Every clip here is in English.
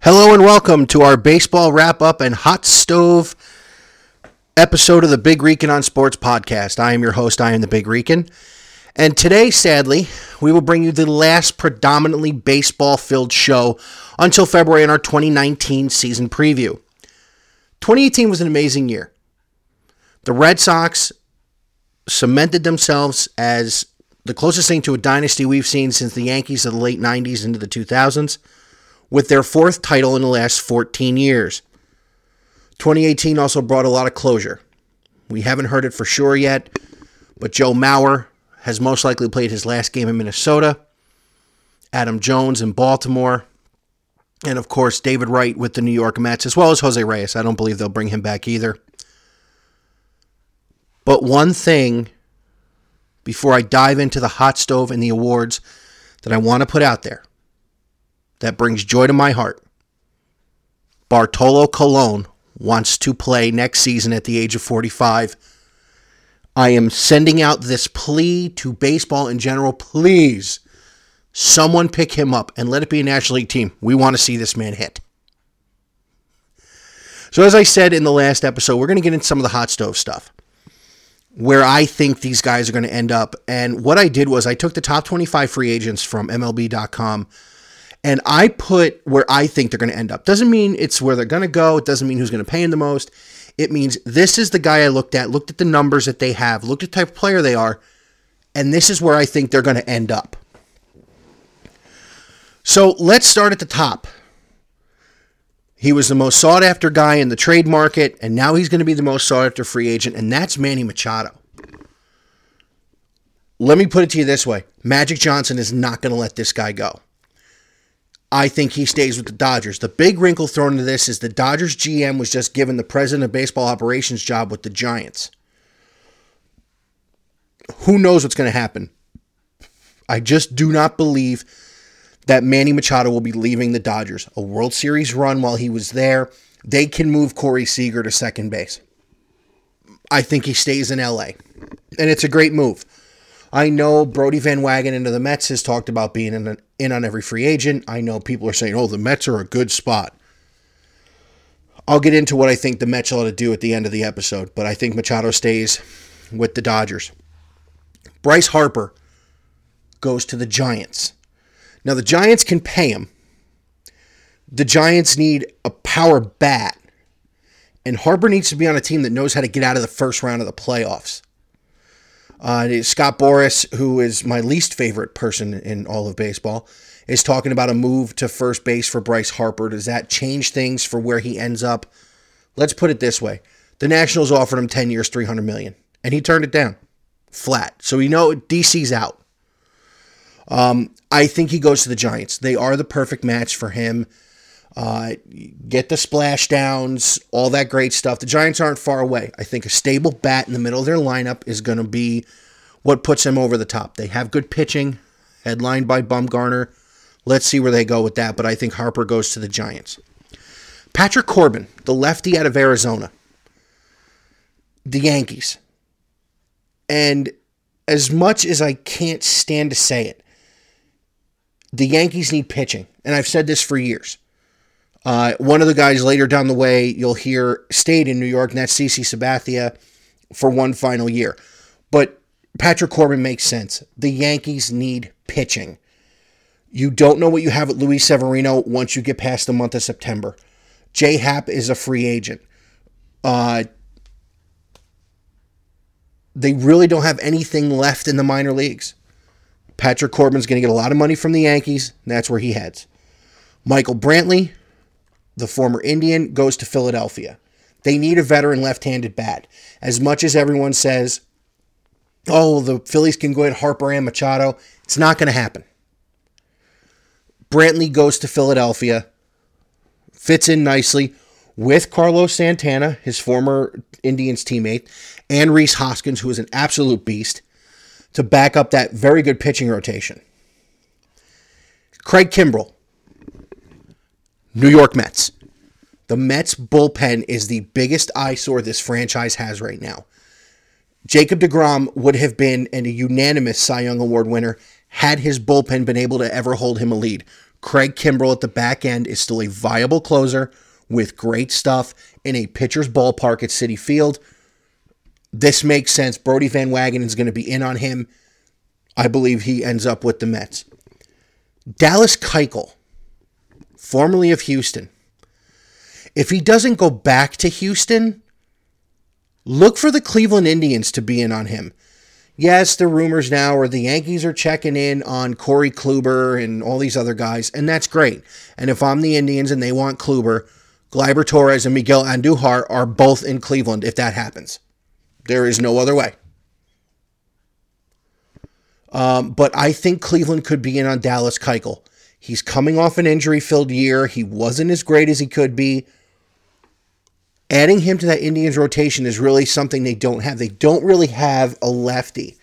Hello and welcome to our baseball wrap up and hot stove episode of the Big Rican on Sports podcast. I am your host, I am the Big Rican. And today, sadly, we will bring you the last predominantly baseball filled show until February in our 2019 season preview. 2018 was an amazing year. The Red Sox cemented themselves as the closest thing to a dynasty we've seen since the Yankees of the late 90s into the 2000s with their fourth title in the last 14 years. 2018 also brought a lot of closure. We haven't heard it for sure yet, but Joe Mauer has most likely played his last game in Minnesota. Adam Jones in Baltimore. And of course, David Wright with the New York Mets, as well as Jose Reyes. I don't believe they'll bring him back either. But one thing before I dive into the hot stove and the awards that I want to put out there that brings joy to my heart. Bartolo Colon wants to play next season at the age of 45. I am sending out this plea to baseball in general. Please, someone pick him up and let it be a National League team. We want to see this man hit. So, as I said in the last episode, we're going to get into some of the hot stove stuff where I think these guys are going to end up. And what I did was I took the top 25 free agents from MLB.com and I put where I think they're going to end up. Doesn't mean it's where they're going to go. It doesn't mean who's going to pay them the most. It means this is the guy I looked at, looked at the numbers that they have, looked at the type of player they are, and this is where I think they're going to end up. So let's start at the top. He was the most sought after guy in the trade market, and now he's going to be the most sought after free agent, and that's Manny Machado. Let me put it to you this way Magic Johnson is not going to let this guy go. I think he stays with the Dodgers. The big wrinkle thrown into this is the Dodgers GM was just given the president of baseball operations job with the Giants. Who knows what's going to happen? I just do not believe that Manny Machado will be leaving the Dodgers. A World Series run while he was there. They can move Corey Seager to second base. I think he stays in LA. And it's a great move. I know Brodie Van Wagenen into the Mets has talked about being in, in on every free agent. I know people are saying, oh, the Mets are a good spot. I'll get into what I think the Mets ought to do at the end of the episode, but I think Machado stays with the Dodgers. Bryce Harper goes to the Giants. Now, the Giants can pay him. The Giants need a power bat, and Harper needs to be on a team that knows how to get out of the first round of the playoffs. Uh, Scott Boras, who is my least favorite person in all of baseball, is talking about a move to first base for Bryce Harper. Does that change things for where he ends up? Let's put it this way: the Nationals offered him 10 years, 300 million, and he turned it down flat. So we know DC's out. Um, I think he goes to the Giants. They are the perfect match for him. Uh, get the splashdowns, all that great stuff. The Giants aren't far away. I think a stable bat in the middle of their lineup is going to be what puts them over the top. They have good pitching, headlined by Bumgarner. Let's see where they go with that, but I think Harper goes to the Giants. Patrick Corbin, the lefty out of Arizona, the Yankees. And as much as I can't stand to say it, the Yankees need pitching. And I've said this for years. Uh, one of the guys later down the way you'll hear stayed in New York, and that's CC Sabathia for one final year. But Patrick Corbin makes sense. The Yankees need pitching. You don't know what you have at Luis Severino once you get past the month of September. J Happ is a free agent. Uh, they really don't have anything left in the minor leagues. Patrick Corbin's going to get a lot of money from the Yankees, and that's where he heads. Michael Brantley, the former Indian, goes to Philadelphia. They need a veteran left handed bat. As much as everyone says, oh, the Phillies can go ahead Harper and Machado, it's not going to happen. Brantley goes to Philadelphia, fits in nicely with Carlos Santana, his former Indians teammate, and Rhys Hoskins, who is an absolute beast, to back up that very good pitching rotation. Craig Kimbrel, New York Mets. The Mets bullpen is the biggest eyesore this franchise has right now. Jacob DeGrom would have been a unanimous Cy Young Award winner had his bullpen been able to ever hold him a lead. Craig Kimbrel at the back end is still a viable closer with great stuff in a pitcher's ballpark at Citi Field. This makes sense. Brodie Van Wagenen is going to be in on him. I believe he ends up with the Mets. Dallas Keuchel, formerly of Houston. If he doesn't go back to Houston, look for the Cleveland Indians to be in on him. Yes, the rumors now are the Yankees are checking in on Corey Kluber and all these other guys, and that's great. And if I'm the Indians and they want Kluber, Gleyber Torres and Miguel Andujar are both in Cleveland if that happens. There is no other way. Um, but I think Cleveland could be in on Dallas Keuchel. He's coming off an injury filled year. He wasn't as great as he could be. Adding him to that Indians rotation is really something they don't have. They don't really have a lefty.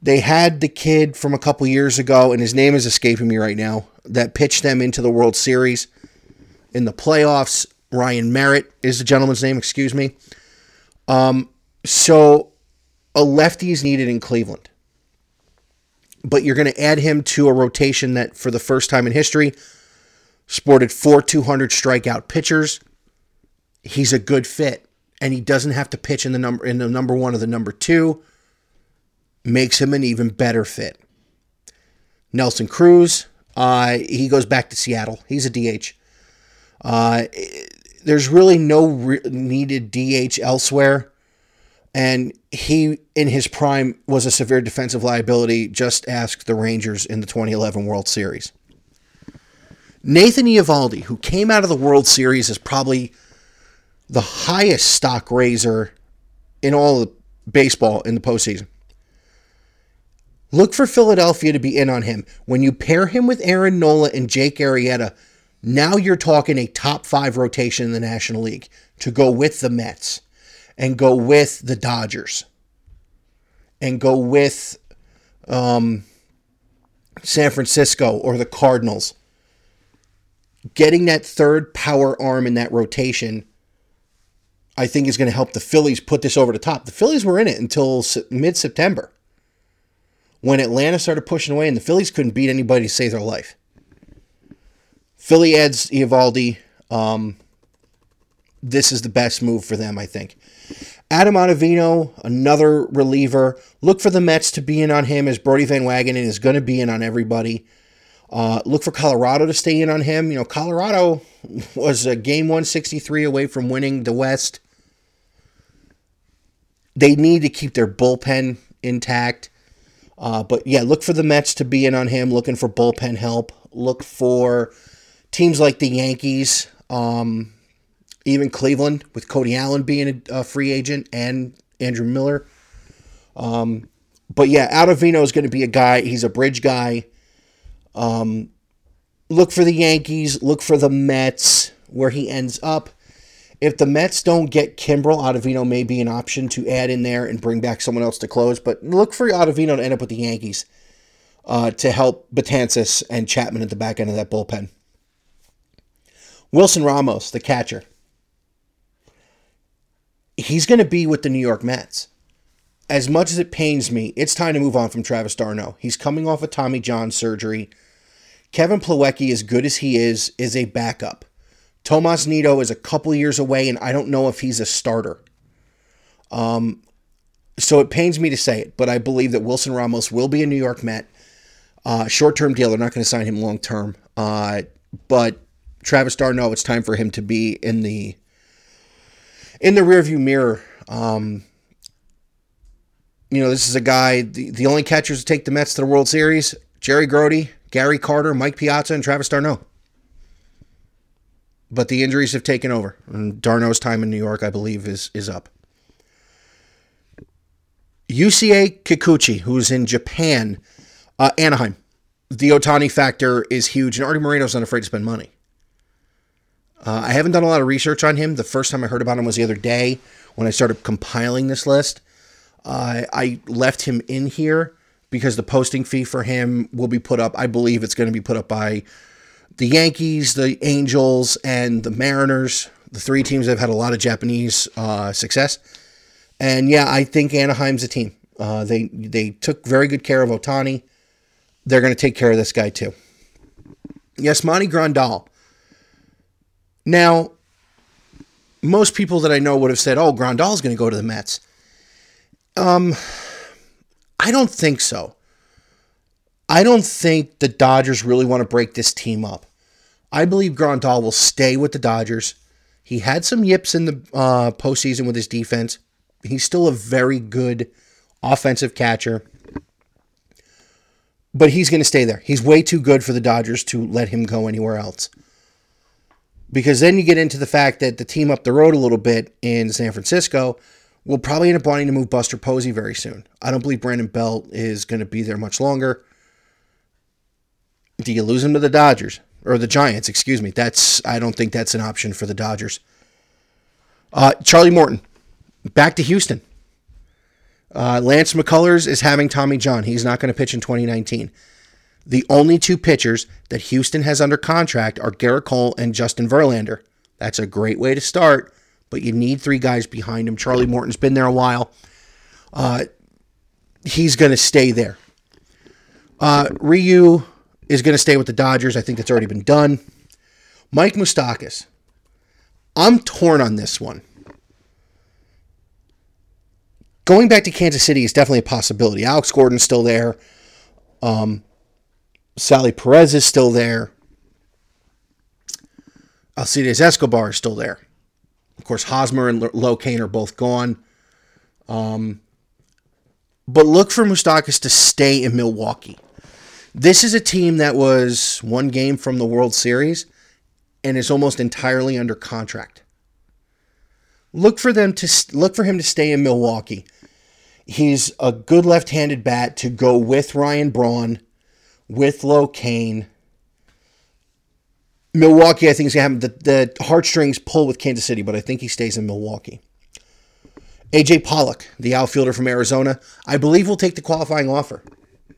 They had the kid from a couple years ago, and his name is escaping me right now, that pitched them into the World Series in the playoffs. Ryan Merritt is the gentleman's name, excuse me. Um, so a lefty is needed in Cleveland. But you're going to add him to a rotation that, for the first time in history, sported four 200 strikeout pitchers he's a good fit and he doesn't have to pitch in the number in the number one or the number two makes him an even better fit. Nelson cruz uh, he goes back to seattle. He's a dh uh, there's really no re- needed dh elsewhere and he in his prime was a severe defensive liability just ask the rangers in the 2011 world series. Nathan Eovaldi, who came out of the world series as probably the highest stock raiser in all of baseball in the postseason. Look for Philadelphia to be in on him. When you pair him with Aaron Nola and Jake Arrieta, now you're talking a top five rotation in the National League to go with the Mets and go with the Dodgers and go with um, San Francisco or the Cardinals. Getting that third power arm in that rotation I think is going to help the Phillies put this over the top. The Phillies were in it until mid September when Atlanta started pushing away and the Phillies couldn't beat anybody to save their life. Philly adds Eovaldi. Um, this is the best move for them, I think. Adam Ottavino, another reliever. Look for the Mets to be in on him as Brodie Van Wagenen is going to be in on everybody. Uh, look for Colorado to stay in on him. You know, Colorado was a game 163 away from winning the West they need to keep their bullpen intact. Uh, but yeah, look for the Mets to be in on him, looking for bullpen help. Look for teams like the Yankees, um, even Cleveland, with Cody Allen being a, free agent and Andrew Miller. Um, but yeah, Ottavino is going to be a guy. He's a bridge guy. Um, look for the Yankees. Look for the Mets, where he ends up. If the Mets don't get Kimbrel, Ottavino may be an option to add in there and bring back someone else to close. But look for Ottavino to end up with the Yankees uh, to help Betances and Chapman at the back end of that bullpen. Wilson Ramos, the catcher. He's going to be with the New York Mets. As much as it pains me, it's time to move on from Travis d'Arnaud. He's coming off a Tommy John surgery. Kevin Plawecki, as good as he is, is a backup. Tomas Nido is a couple years away, and I don't know if he's a starter. Um, so it pains me to say it, but I believe that Wilson Ramos will be a New York Met. Uh, Short term deal. They're not going to sign him long term. Uh, but Travis d'Arnaud, it's time for him to be in the in the rearview mirror. Um, you know, this is a guy. The, the only catchers to take the Mets to the World Series: Jerry Grote, Gary Carter, Mike Piazza, and Travis d'Arnaud but the injuries have taken over. And d'Arnaud's time in New York, I believe, is is up. Yusei Kikuchi, who's in Japan, uh, Anaheim. The Otani factor is huge, and Artie Moreno's not afraid to spend money. Uh, I haven't done a lot of research on him. The first time I heard about him was the other day when I started compiling this list. Uh, I left him in here because the posting fee for him will be put up. I believe it's going to be put up by the Yankees, the Angels, and the Mariners, the three teams that have had a lot of Japanese uh, success. And yeah, I think Anaheim's a team. Uh, they they took very good care of Otani. They're going to take care of this guy too. Yasmani Grandal. Now, most people that I know would have said, "Oh, Grandal's going to go to the Mets." Um, I don't think so. I don't think the Dodgers really want to break this team up. I believe Grandal will stay with the Dodgers. He had some yips in the uh, postseason with his defense. He's still a very good offensive catcher, but he's going to stay there. He's way too good for the Dodgers to let him go anywhere else. Because then you get into the fact that the team up the road a little bit in San Francisco will probably end up wanting to move Buster Posey very soon. I don't believe Brandon Belt is going to be there much longer. Do you lose him to the Dodgers or the Giants? Excuse me. That's I don't think that's an option for the Dodgers. Uh, Charlie Morton, back to Houston. Uh, Lance McCullers is having Tommy John. He's not going to pitch in 2019. The only two pitchers that Houston has under contract are Gerrit Cole and Justin Verlander. That's a great way to start, but you need three guys behind him. Charlie Morton's been there a while. Uh, he's going to stay there. Uh, Ryu is going to stay with the Dodgers. I think that's already been done. Mike Moustakas. I'm torn on this one. Going back to Kansas City is definitely a possibility. Alex Gordon's still there. Um, Salvy Perez is still there. Alcides Escobar is still there. Of course, Hosmer and Lo Cain are both gone. Um, but look for Moustakas to stay in Milwaukee. This is a team that was one game from the World Series and is almost entirely under contract. Look for them to look for him to stay in Milwaukee. He's a good left-handed bat to go with Ryan Braun, with Lo Cain. Milwaukee, I think, is going to have the, the heartstrings pull with Kansas City, but I think he stays in Milwaukee. AJ Pollock, the outfielder from Arizona, I believe will take the qualifying offer.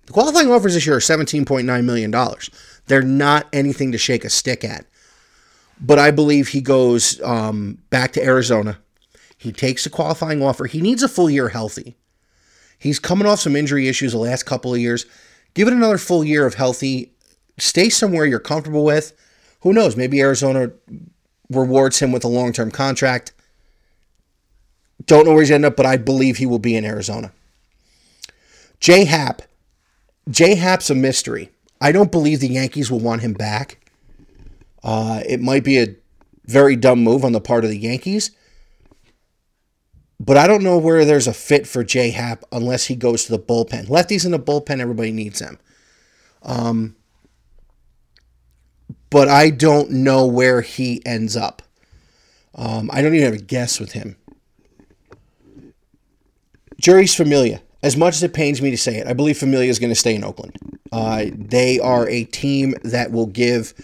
The qualifying offers this year are $17.9 million. They're not anything to shake a stick at. But I believe he goes um, back to Arizona. He takes the qualifying offer. He needs a full year healthy. He's coming off some injury issues the last couple of years. Give it another full year of healthy. Stay somewhere you're comfortable with. Who knows? Maybe Arizona rewards him with a long term contract. Don't know where he's end up, but I believe he will be in Arizona. Jay Happ J Happ's a mystery. I don't believe the Yankees will want him back. Uh, it might be a very dumb move on the part of the Yankees. But I don't know where there's a fit for J Happ unless he goes to the bullpen. Lefties in the bullpen, everybody needs them. Um, but I don't know where he ends up. Um, I don't even have a guess with him. Jeurys Familia as much as it pains me to say it, I believe Familia is going to stay in Oakland. Uh, they are a team that will give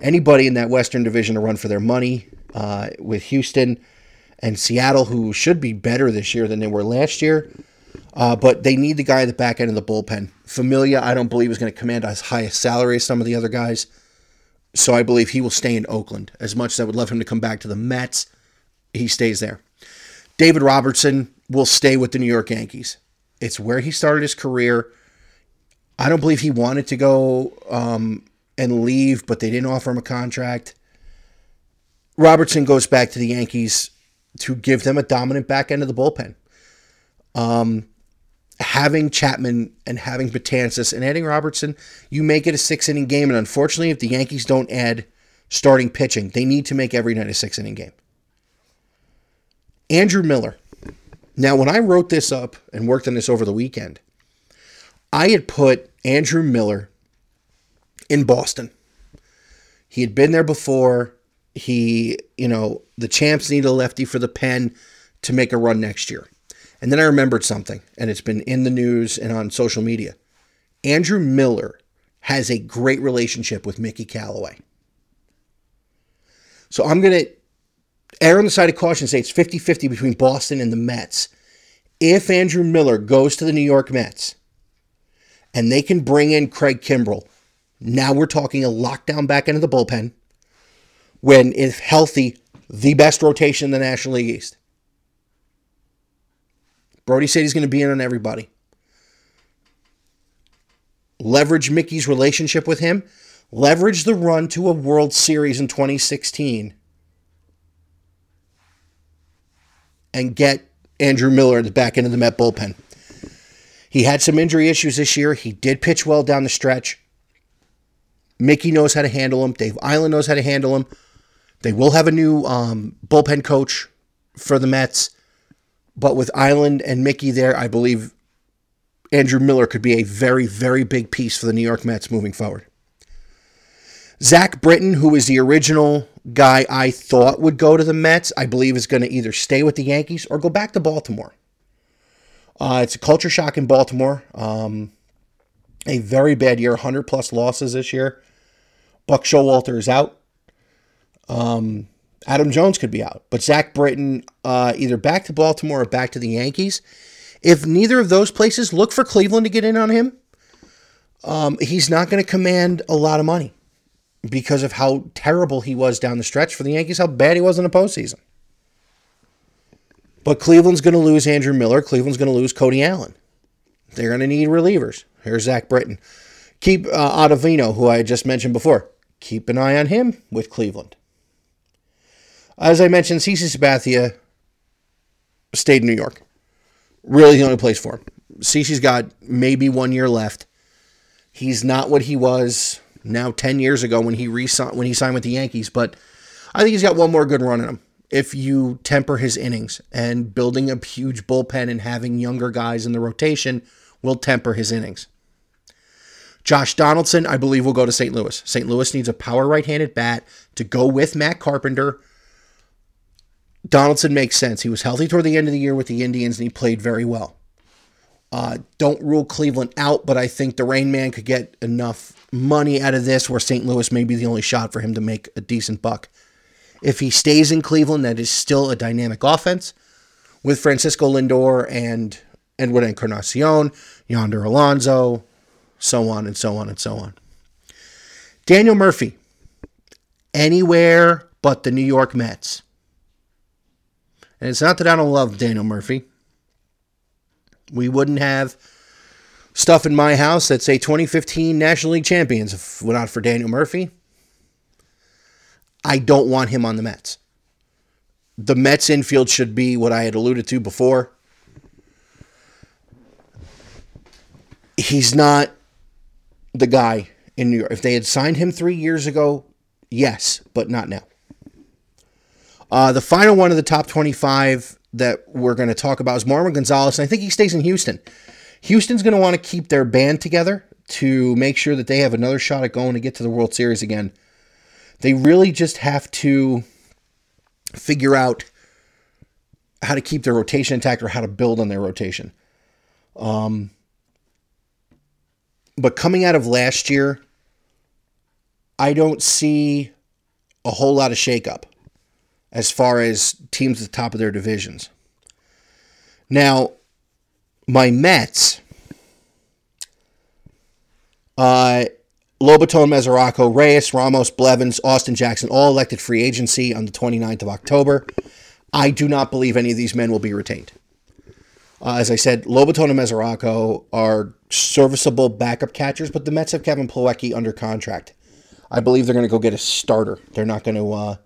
anybody in that Western Division a run for their money. Uh, with Houston and Seattle, who should be better this year than they were last year, uh, but they need the guy at the back end of the bullpen. Familia, I don't believe is going to command as high a salary as some of the other guys, so I believe he will stay in Oakland. As much as I would love him to come back to the Mets, he stays there. David Robertson will stay with the New York Yankees. It's where he started his career. I don't believe he wanted to go um, and leave, but they didn't offer him a contract. Robertson goes back to the Yankees to give them a dominant back end of the bullpen. Um, having Chapman and having Betances and adding Robertson, you make it a six inning game. And unfortunately, if the Yankees don't add starting pitching, they need to make every night a six inning game. Andrew Miller. Now, when I wrote this up and worked on this over the weekend, I had put Andrew Miller in Boston. He had been there before. He, you know, the champs need a lefty for the pen to make a run next year. And then I remembered something, and it's been in the news and on social media. Andrew Miller has a great relationship with Mickey Callaway. So I'm going to err on the side of caution say it's 50 50 between Boston and the Mets. If Andrew Miller goes to the New York Mets and they can bring in Craig Kimbrel, now we're talking a lockdown back into the bullpen when, if healthy, the best rotation in the National League East. Brodie said he's going to be in on everybody. Leverage Mickey's relationship with him. leverage the run to a World Series in 2016 and get Andrew Miller at the back end of the Met bullpen. He had some injury issues this year. He did pitch well down the stretch. Mickey knows how to handle him. Dave Eiland knows how to handle him. They will have a new um, bullpen coach for the Mets. But with Eiland and Mickey there, I believe Andrew Miller could be a very, very big piece for the New York Mets moving forward. Zach Britton, who is the original guy I thought would go to the Mets, I believe is going to either stay with the Yankees or go back to Baltimore. Uh, it's a culture shock in Baltimore. Um, a very bad year, 100 plus losses this year. Buck Showalter is out. Um, Adam Jones could be out. But Zach Britton, uh, either back to Baltimore or back to the Yankees. If neither of those places, look for Cleveland to get in on him. Um, he's not going to command a lot of money because of how terrible he was down the stretch for the Yankees, how bad he was in the postseason. But Cleveland's going to lose Andrew Miller. Cleveland's going to lose Cody Allen. They're going to need relievers. Here's Zach Britton. Keep uh, Ottavino, who I just mentioned before. Keep an eye on him with Cleveland. As I mentioned, CC Sabathia stayed in New York. Really the only place for him. CC's got maybe one year left. He's not what he was now 10 years ago when he re- when he signed with the Yankees, but I think he's got one more good run in him. If you temper his innings and building a huge bullpen and having younger guys in the rotation will temper his innings. Josh Donaldson, I believe, will go to St. Louis. St. Louis needs a power right handed bat to go with Matt Carpenter. Donaldson makes sense. He was healthy toward the end of the year with the Indians and he played very well. Uh, don't rule Cleveland out, but I think the Rain Man could get enough money out of this where St. Louis may be the only shot for him to make a decent buck. If he stays in Cleveland, that is still a dynamic offense with Francisco Lindor and Edwin Encarnacion, Yonder Alonso, so on and so on and so on. Daniel Murphy, anywhere but the New York Mets. And it's not that I don't love Daniel Murphy we wouldn't have stuff in my house that say 2015 National League champions if not for Daniel Murphy. I don't want him on the Mets. The Mets infield should be what I had alluded to before. He's not the guy in New York. If they had signed him three years ago, yes, but not now. Uh, the final one of the top 25 that we're going to talk about is Marwin Gonzalez, and I think he stays in Houston. Houston's going to want to keep their band together to make sure that they have another shot at going to get to the World Series again. They really just have to figure out how to keep their rotation intact or how to build on their rotation. Um, but coming out of last year, I don't see a whole lot of shakeup as far as teams at the top of their divisions. Now, my Mets, uh, Lobaton, Mesoraco, Reyes, Ramos, Blevins, Austin Jackson, all elected free agency on the 29th of October. I do not believe any of these men will be retained. Uh, as I said, Lobaton and Mesoraco are serviceable backup catchers, but the Mets have Kevin Plawecki under contract. I believe they're going to go get a starter. They're not going to uh,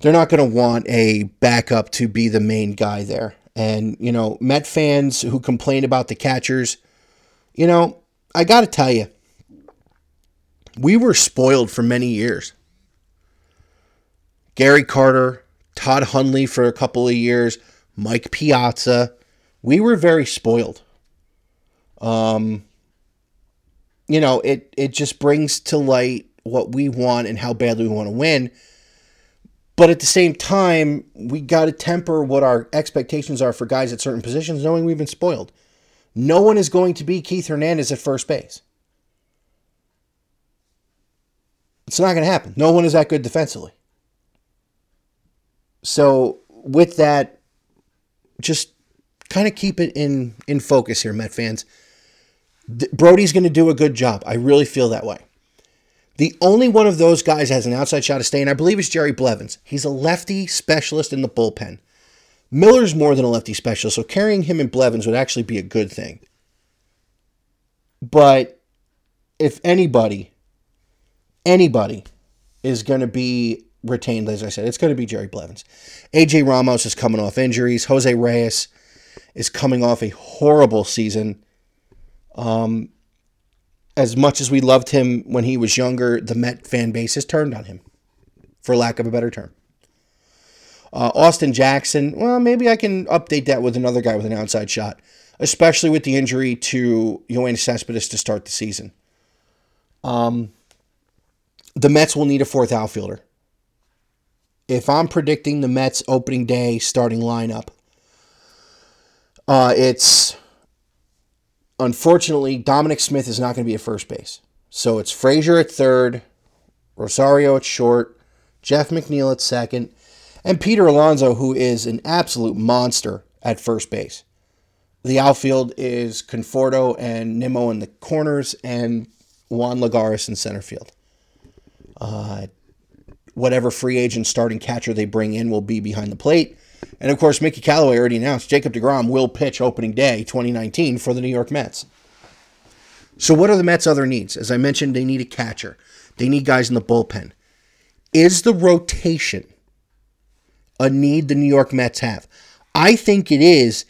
they're not going to want a backup to be the main guy there. And, you know, Met fans who complain about the catchers, you know, I got to tell you, we were spoiled for many years. Gary Carter, Todd Hundley for a couple of years, Mike Piazza. We were very spoiled. Um, you know, it it just brings to light what we want and how badly we want to win. But at the same time, we got to temper what our expectations are for guys at certain positions, knowing we've been spoiled. No one is going to be Keith Hernandez at first base. It's not going to happen. No one is that good defensively. So, with that, just kind of keep it in in focus here, Met fans. Brodie's going to do a good job. I really feel that way. The only one of those guys has an outside shot of staying, I believe, is Jerry Blevins. He's a lefty specialist in the bullpen. Miller's more than a lefty specialist, so carrying him in Blevins would actually be a good thing. But if anybody anybody is going to be retained, as I said, it's going to be Jerry Blevins. AJ Ramos is coming off injuries. Jose Reyes is coming off a horrible season. Um, as much as we loved him when he was younger, the Met fan base has turned on him, for lack of a better term. Uh, Austin Jackson, well, maybe I can update that with another guy with an outside shot, especially with the injury to Yoenis Cespedes to start the season. Um, the Mets will need a fourth outfielder. If I'm predicting the Mets opening day starting lineup, uh, it's unfortunately Dominic Smith is not going to be at first base. So it's Frazier at third, Rosario at short, Jeff McNeil at second, and Peter Alonso, who is an absolute monster at first base. The outfield is Conforto and Nimmo in the corners, and Juan Lagares in center field. Uh, whatever free agent starting catcher they bring in will be behind the plate. And of course, Mickey Callaway already announced Jacob DeGrom will pitch opening day 2019 for the New York Mets. So, what are the Mets' other needs? As I mentioned, they need a catcher, they need guys in the bullpen. Is the rotation a need the New York Mets have? I think it is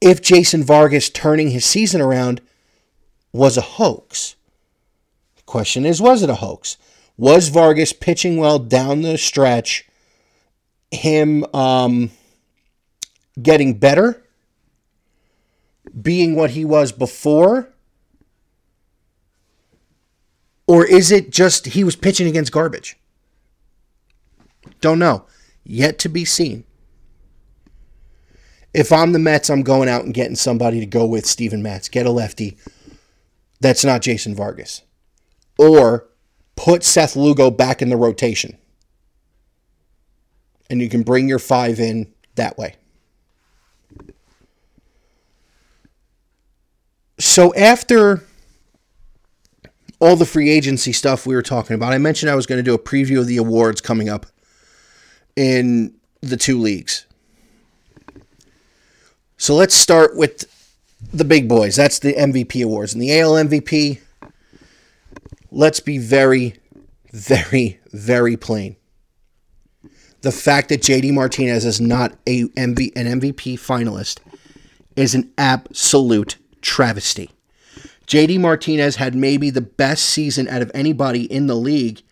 if Jason Vargas turning his season around was a hoax. Question is, was it a hoax? Was Vargas pitching well down the stretch? Him um, getting better? Being what he was before? Or is it just he was pitching against garbage? Don't know. Yet to be seen. If I'm the Mets, I'm going out and getting somebody to go with Steven Matz. Get a lefty that's not Jason Vargas. Or put Seth Lugo back in the rotation. And you can bring your five in that way. So after all the free agency stuff we were talking about, I mentioned I was going to do a preview of the awards coming up in the two leagues. So let's start with the big boys. That's the MVP awards. And the AL MVP, let's be very, very, very plain. The fact that JD Martinez is not a MV, an MVP finalist is an absolute travesty. JD Martinez had maybe the best season out of anybody in the league,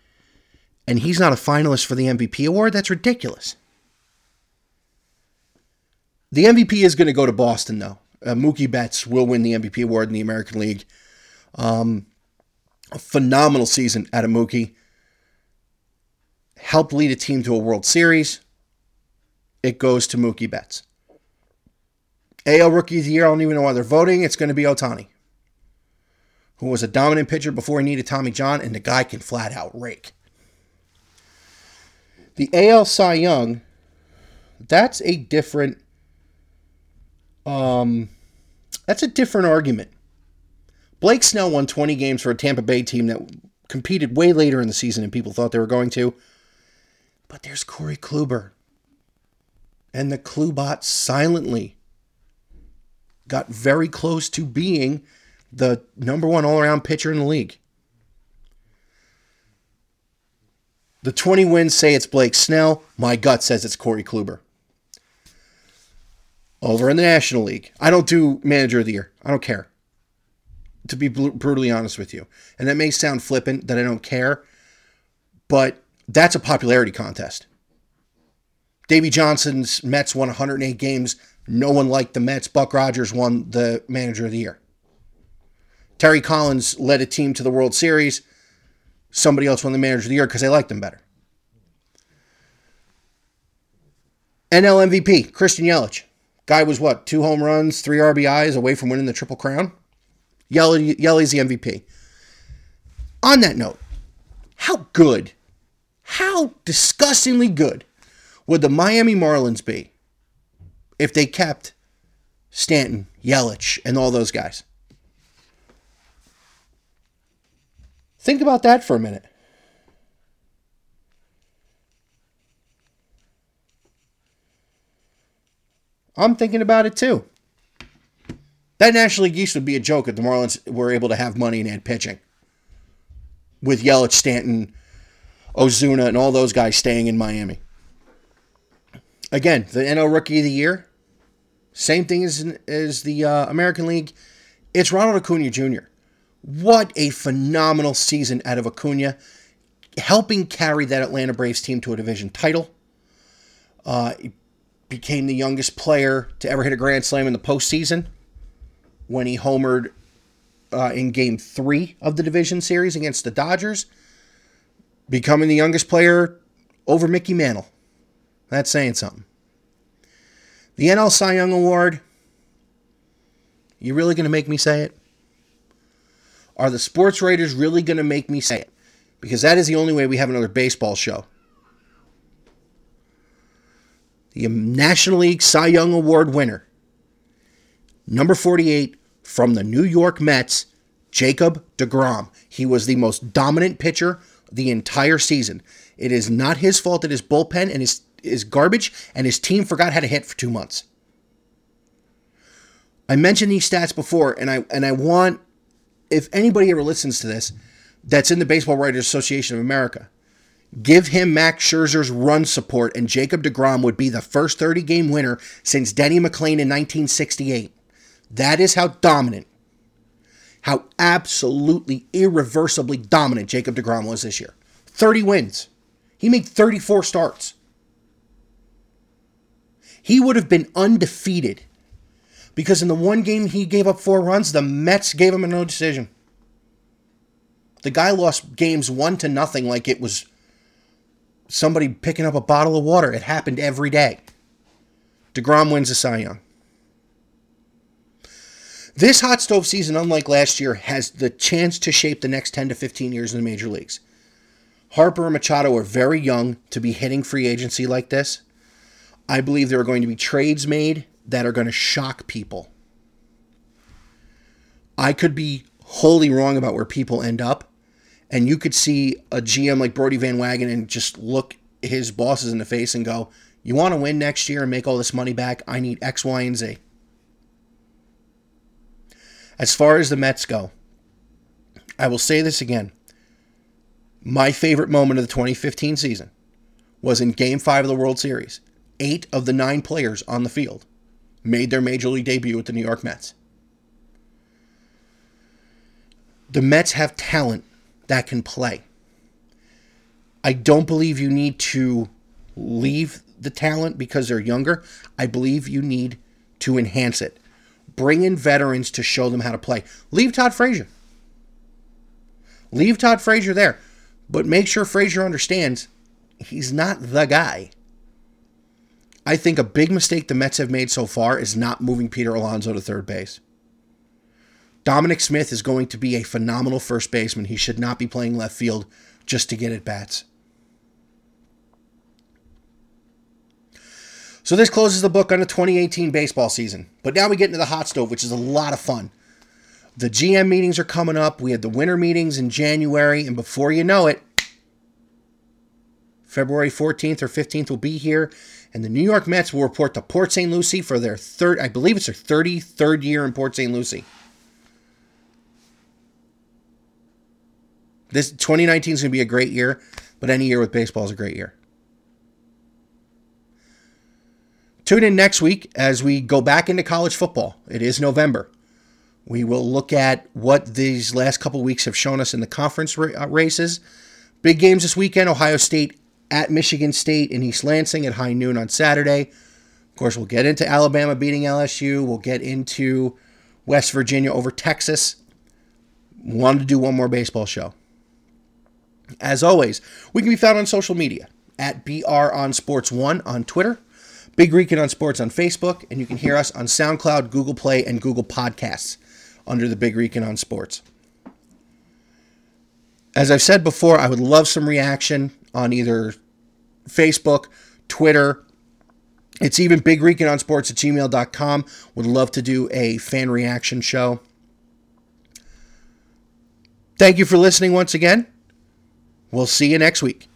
and he's not a finalist for the MVP award? That's ridiculous. The MVP is going to go to Boston, though uh, Mookie Betts will win the MVP award in the American League. Um, a phenomenal season out of Mookie. Helped lead a team to a World Series. It goes to Mookie Betts. AL Rookie of the Year, I don't even know why they're voting. It's going to be Otani, who was a dominant pitcher before he needed Tommy John, and the guy can flat out rake. The AL Cy Young, that's a different um, that's a different argument. Blake Snell won 20 games for a Tampa Bay team that competed way later in the season than people thought they were going to. But there's Corey Kluber. And the Klubot silently got very close to being the number one all around pitcher in the league. The 20 wins say it's Blake Snell. My gut says it's Corey Kluber over in the National League. I don't do manager of the year. I don't care. To be brutally honest with you. And that may sound flippant that I don't care, but that's a popularity contest. Davey Johnson's Mets won 108 games. No one liked the Mets. Buck Rogers won the manager of the year. Terry Collins led a team to the World Series. Somebody else won the manager of the year because they liked him better. NL MVP, Christian Yelich. Guy was what, two home runs, three RBIs away from winning the Triple Crown? Yelly, Yelly's the MVP. On that note, how good, how disgustingly good would the Miami Marlins be if they kept Stanton, Yelich, and all those guys? Think about that for a minute. I'm thinking about it too. That National League East would be a joke if the Marlins were able to have money and add pitching. with Yelich, Stanton, Ozuna, and all those guys staying in Miami. Again, the NL Rookie of the Year, same thing as, as the uh, American League. It's Ronald Acuna Jr. What a phenomenal season out of Acuna, helping carry that Atlanta Braves team to a division title. Uh, became the youngest player to ever hit a grand slam in the postseason when he homered uh, in game three of the division series against the Dodgers, becoming the youngest player over Mickey Mantle. That's saying something. The NL Cy Young Award, you really going to make me say it? Are the sports writers really going to make me say it? Because that is the only way we have another baseball show. The National League Cy Young Award winner, number 48 from the New York Mets, Jacob DeGrom. He was the most dominant pitcher the entire season. It is not his fault that his bullpen and his, his garbage and his team forgot how to hit for two months. I mentioned these stats before, and I and I want if anybody ever listens to this that's in the Baseball Writers Association of America, give him Max Scherzer's run support, and Jacob DeGrom would be the first 30 game winner since Denny McLain in 1968. That is how dominant, how absolutely irreversibly dominant Jacob DeGrom was this year. 30 wins. He made 34 starts. He would have been undefeated because in the one game he gave up four runs, the Mets gave him a no decision. The guy lost games one to nothing like it was somebody picking up a bottle of water. It happened every day. DeGrom wins the Cy Young. This hot stove season, unlike last year, has the chance to shape the next 10 to 15 years in the major leagues. Harper and Machado are very young to be hitting free agency like this. I believe there are going to be trades made that are going to shock people. I could be wholly wrong about where people end up, and you could see a GM like Brodie Van Wagenen just look his bosses in the face and go, You want to win next year and make all this money back? I need X, Y, and Z. As far as the Mets go, I will say this again. My favorite moment of the 2015 season was in Game 5 of the World Series. Eight of the nine players on the field made their major league debut with the New York Mets. The Mets have talent that can play. I don't believe you need to leave the talent because they're younger. I believe you need to enhance it. Bring in veterans to show them how to play. Leave Todd Frazier. Leave Todd Frazier there. But make sure Frazier understands he's not the guy. I think a big mistake the Mets have made so far is not moving Peter Alonso to third base. Dominic Smith is going to be a phenomenal first baseman. He should not be playing left field just to get at bats. So this closes the book on the 2018 baseball season. But now we get into the hot stove, which is a lot of fun. The GM meetings are coming up. We had the winter meetings in January, and before you know it, February 14th or 15th will be here and the New York Mets will report to Port St. Lucie for their third, I believe it's their 33rd year in Port St. Lucie. This 2019 is going to be a great year, but any year with baseball is a great year. Tune in next week as we go back into college football. It is November. We will look at what these last couple weeks have shown us in the conference uh, races. Big games this weekend Ohio State at Michigan State in East Lansing at high noon on Saturday. Of course, we'll get into Alabama beating LSU. We'll get into West Virginia over Texas. Wanted to do one more baseball show. As always, we can be found on social media at BR on Sports One on Twitter, Big Rican on Sports on Facebook, and you can hear us on SoundCloud, Google Play, and Google Podcasts under the Big Rican on Sports. As I've said before, I would love some reaction on either Facebook, Twitter. It's even Big Rican on Sports at gmail.com. Would love to do a fan reaction show. Thank you for listening once again. We'll see you next week.